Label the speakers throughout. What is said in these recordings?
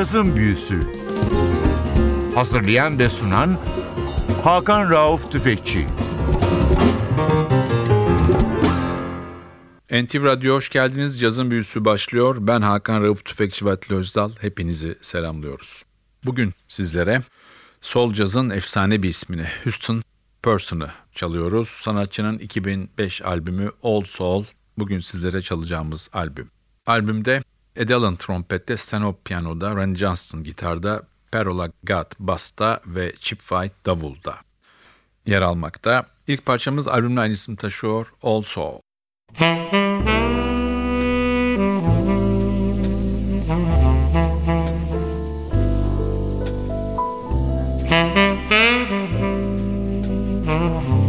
Speaker 1: Cazın Büyüsü Hazırlayan ve sunan Hakan Rauf Tüfekçi
Speaker 2: NTV Radyo hoş geldiniz. Cazın Büyüsü başlıyor. Ben Hakan Rauf Tüfekçi ve Atli Özdal. Hepinizi selamlıyoruz. Bugün sizlere Sol Caz'ın efsane bir ismini Houston Person'ı çalıyoruz. Sanatçının 2005 albümü Old Soul bugün sizlere çalacağımız albüm. Albümde Ed Allen trompette, Stan Hop piyanoda, Ren Johnston gitarda, Perola Gat basta ve Chip White davulda yer almakta. İlk parçamız albümün aynı isim taşıyor, Also. Mm-hmm.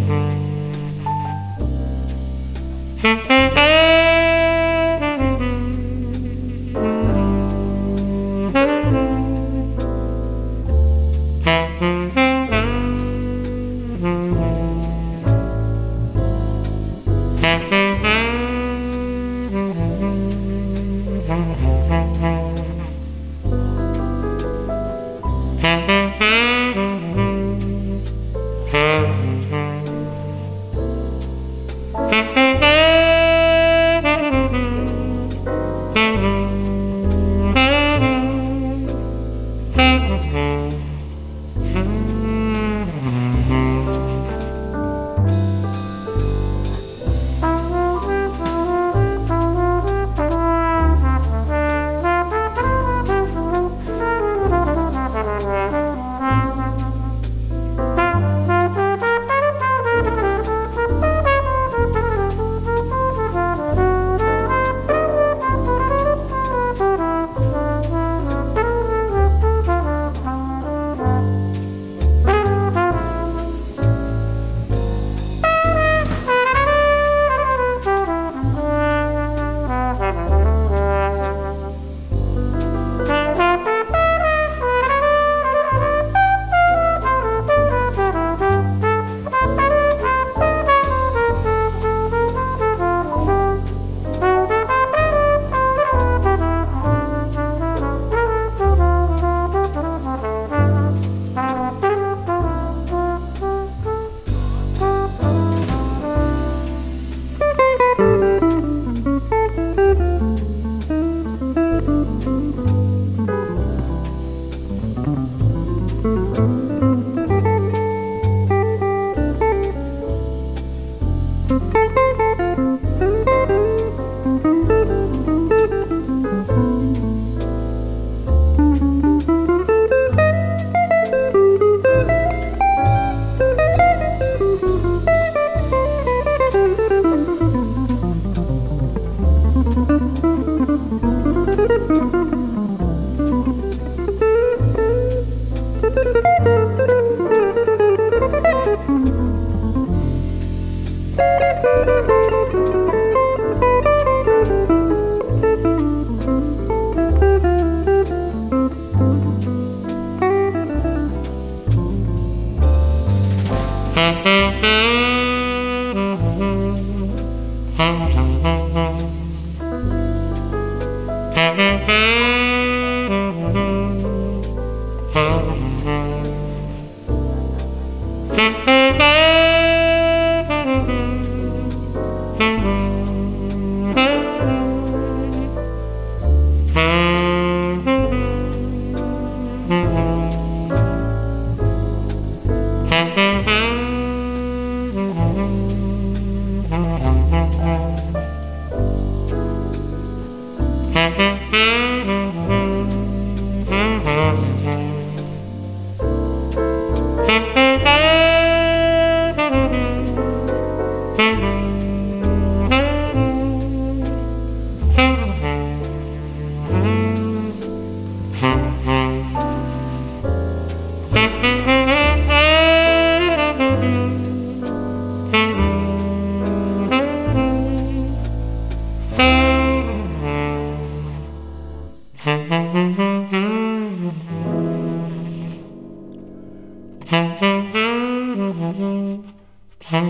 Speaker 2: Cazın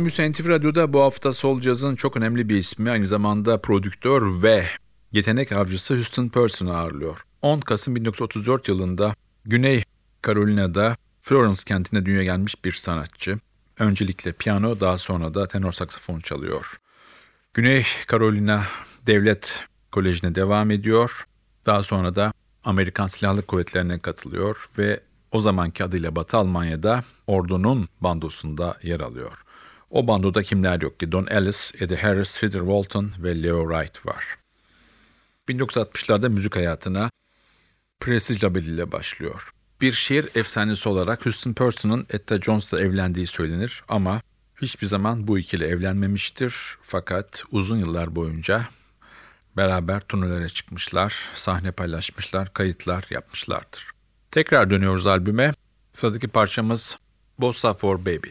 Speaker 2: Müsentif Radyo'da bu hafta Sol Caz'ın çok önemli bir ismi aynı zamanda prodüktör ve yetenek avcısı Houston Person'ı ağırlıyor. 10 Kasım 1934 yılında Güney Carolina'da Florence kentine dünya gelmiş bir sanatçı. Öncelikle piyano daha sonra da tenor saksafon çalıyor. Güney Carolina Devlet Koleji'ne devam ediyor. Daha sonra da Amerikan Silahlı Kuvvetleri'ne katılıyor ve o zamanki adıyla Batı Almanya'da ordunun bandosunda yer alıyor. O bandoda kimler yok ki? Don Ellis, Eddie Harris, Fiddler Walton ve Leo Wright var. 1960'larda müzik hayatına Prestige Label ile başlıyor. Bir şehir efsanesi olarak Houston Person'ın Etta Jones'la evlendiği söylenir ama hiçbir zaman bu ikili evlenmemiştir. Fakat uzun yıllar boyunca beraber turnelere çıkmışlar, sahne paylaşmışlar, kayıtlar yapmışlardır. Tekrar dönüyoruz albüme. Sıradaki parçamız Bossa for Baby.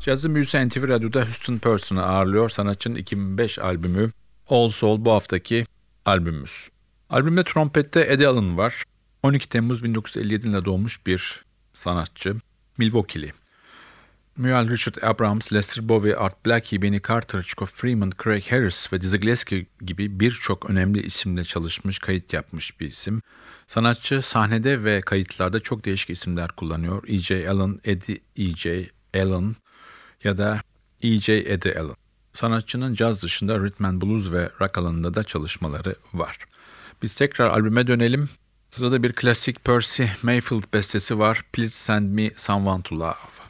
Speaker 2: Cazın büyüsü NTV Radyo'da Houston Person'ı ağırlıyor. Sanatçının 2005 albümü All Soul bu haftaki albümümüz. Albümde trompette Eddie Allen var. 12 Temmuz 1957 yılında doğmuş bir sanatçı. Milwaukee'li. Mual Richard Abrams, Lester Bowie, Art Blakey, Benny Carter, Chico Freeman, Craig Harris ve Dizzy Gillespie gibi birçok önemli isimle çalışmış, kayıt yapmış bir isim. Sanatçı sahnede ve kayıtlarda çok değişik isimler kullanıyor. E.J. Allen, Eddie E.J. Allen ya da E.J. Eddie Allen. Sanatçının caz dışında rhythm and blues ve rock alanında da çalışmaları var. Biz tekrar albüme dönelim. Sırada bir klasik Percy Mayfield bestesi var. Please Send Me Someone to Love.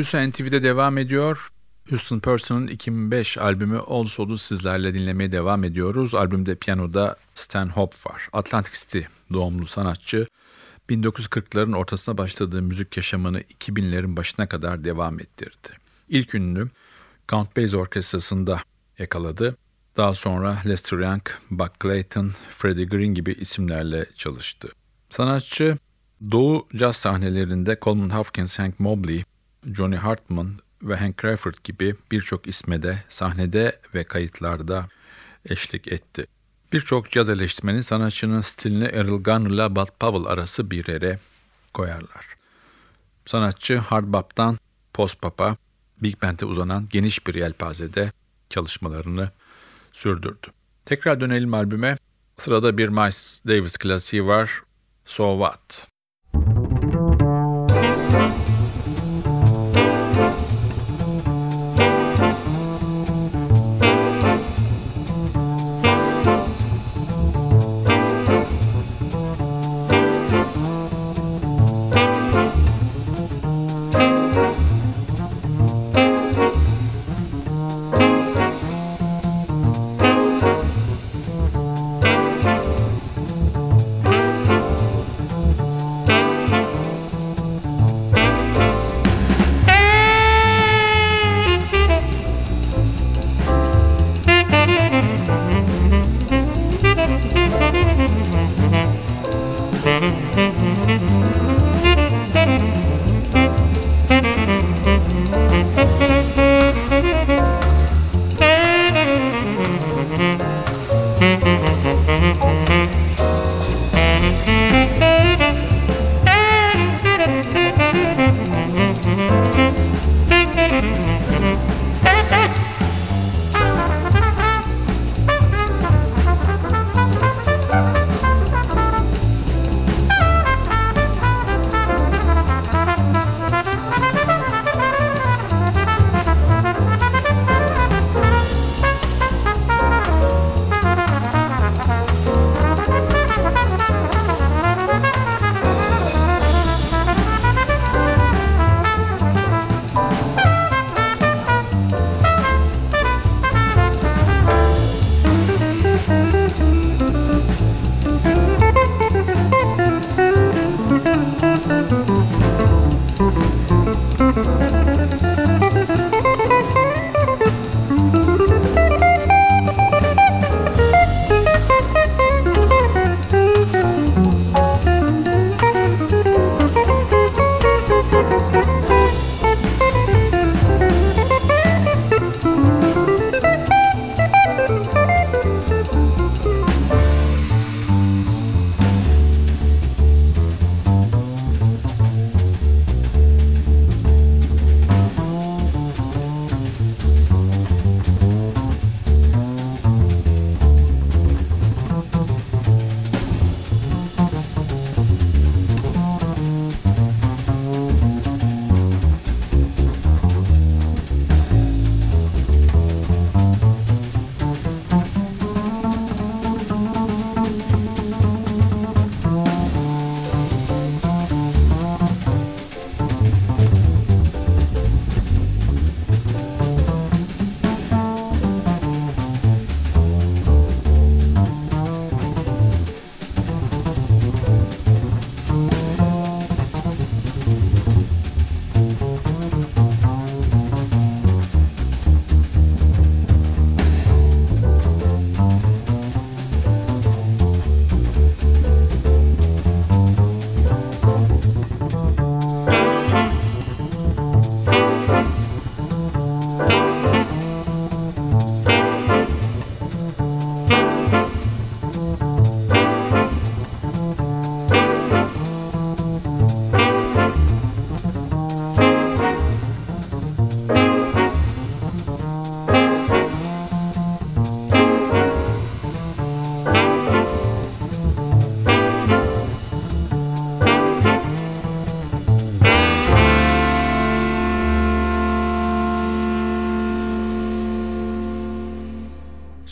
Speaker 2: Büyüsü NTV'de devam ediyor. Houston Person'ın 2005 albümü All Soul'u sizlerle dinlemeye devam ediyoruz. Albümde piyanoda Stan Hope var. Atlantic City doğumlu sanatçı. 1940'ların ortasına başladığı müzik yaşamını 2000'lerin başına kadar devam ettirdi. İlk ünlü Count Basie Orkestrası'nda yakaladı. Daha sonra Lester Young, Buck Clayton, Freddie Green gibi isimlerle çalıştı. Sanatçı Doğu caz sahnelerinde Coleman Hawkins, Hank Mobley, Johnny Hartman ve Hank Crawford gibi birçok isme de sahnede ve kayıtlarda eşlik etti. Birçok caz eleştirmeni sanatçının stilini Errol Garner ile Bud Powell arası bir yere koyarlar. Sanatçı hard bop'tan post pop'a, big band'e uzanan geniş bir yelpazede çalışmalarını sürdürdü. Tekrar dönelim albüme. Sırada bir Miles Davis klasiği var. So What?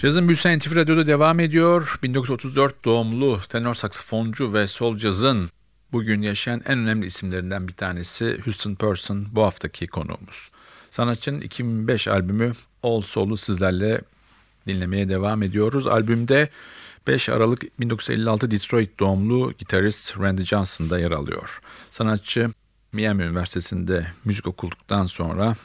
Speaker 2: Cazın büyüsü NTV Radyo'da devam ediyor. 1934 doğumlu tenor saksafoncu ve sol cazın bugün yaşayan en önemli isimlerinden bir tanesi Houston Person bu haftaki konuğumuz. Sanatçının 2005 albümü All Soul'u sizlerle dinlemeye devam ediyoruz. Albümde 5 Aralık 1956 Detroit doğumlu gitarist Randy Johnson da yer alıyor. Sanatçı Miami Üniversitesi'nde müzik okuduktan sonra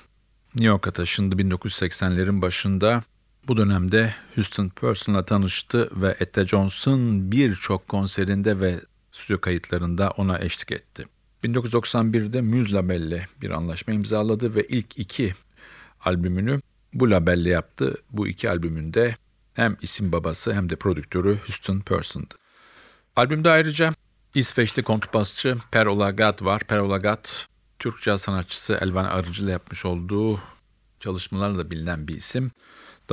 Speaker 2: New York'a taşındı 1980'lerin başında. Bu dönemde Houston Person'la tanıştı ve Etta Johnson birçok konserinde ve stüdyo kayıtlarında ona eşlik etti. 1991'de Muse labelle bir anlaşma imzaladı ve ilk iki albümünü bu labelle yaptı. Bu iki albümünde hem isim babası hem de prodüktörü Houston Person'dı. Albümde ayrıca İsveçli kontrbasçı Per Olagat var. Per Olagat, Türk caz sanatçısı Elvan Arıcı ile yapmış olduğu çalışmalarla bilinen bir isim.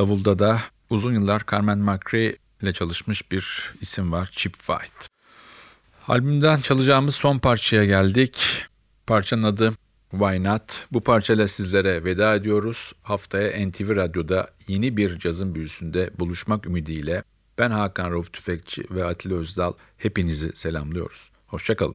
Speaker 2: Davulda da uzun yıllar Carmen McRae ile çalışmış bir isim var, Chip White. Albümden çalacağımız son parçaya geldik. Parçanın adı Why Not? Bu parçayla sizlere veda ediyoruz. Haftaya NTV Radyo'da yeni bir cazın büyüsünde buluşmak ümidiyle ben Hakan Rauf Tüfekçi ve Atilla Özdal hepinizi selamlıyoruz. Hoşçakalın.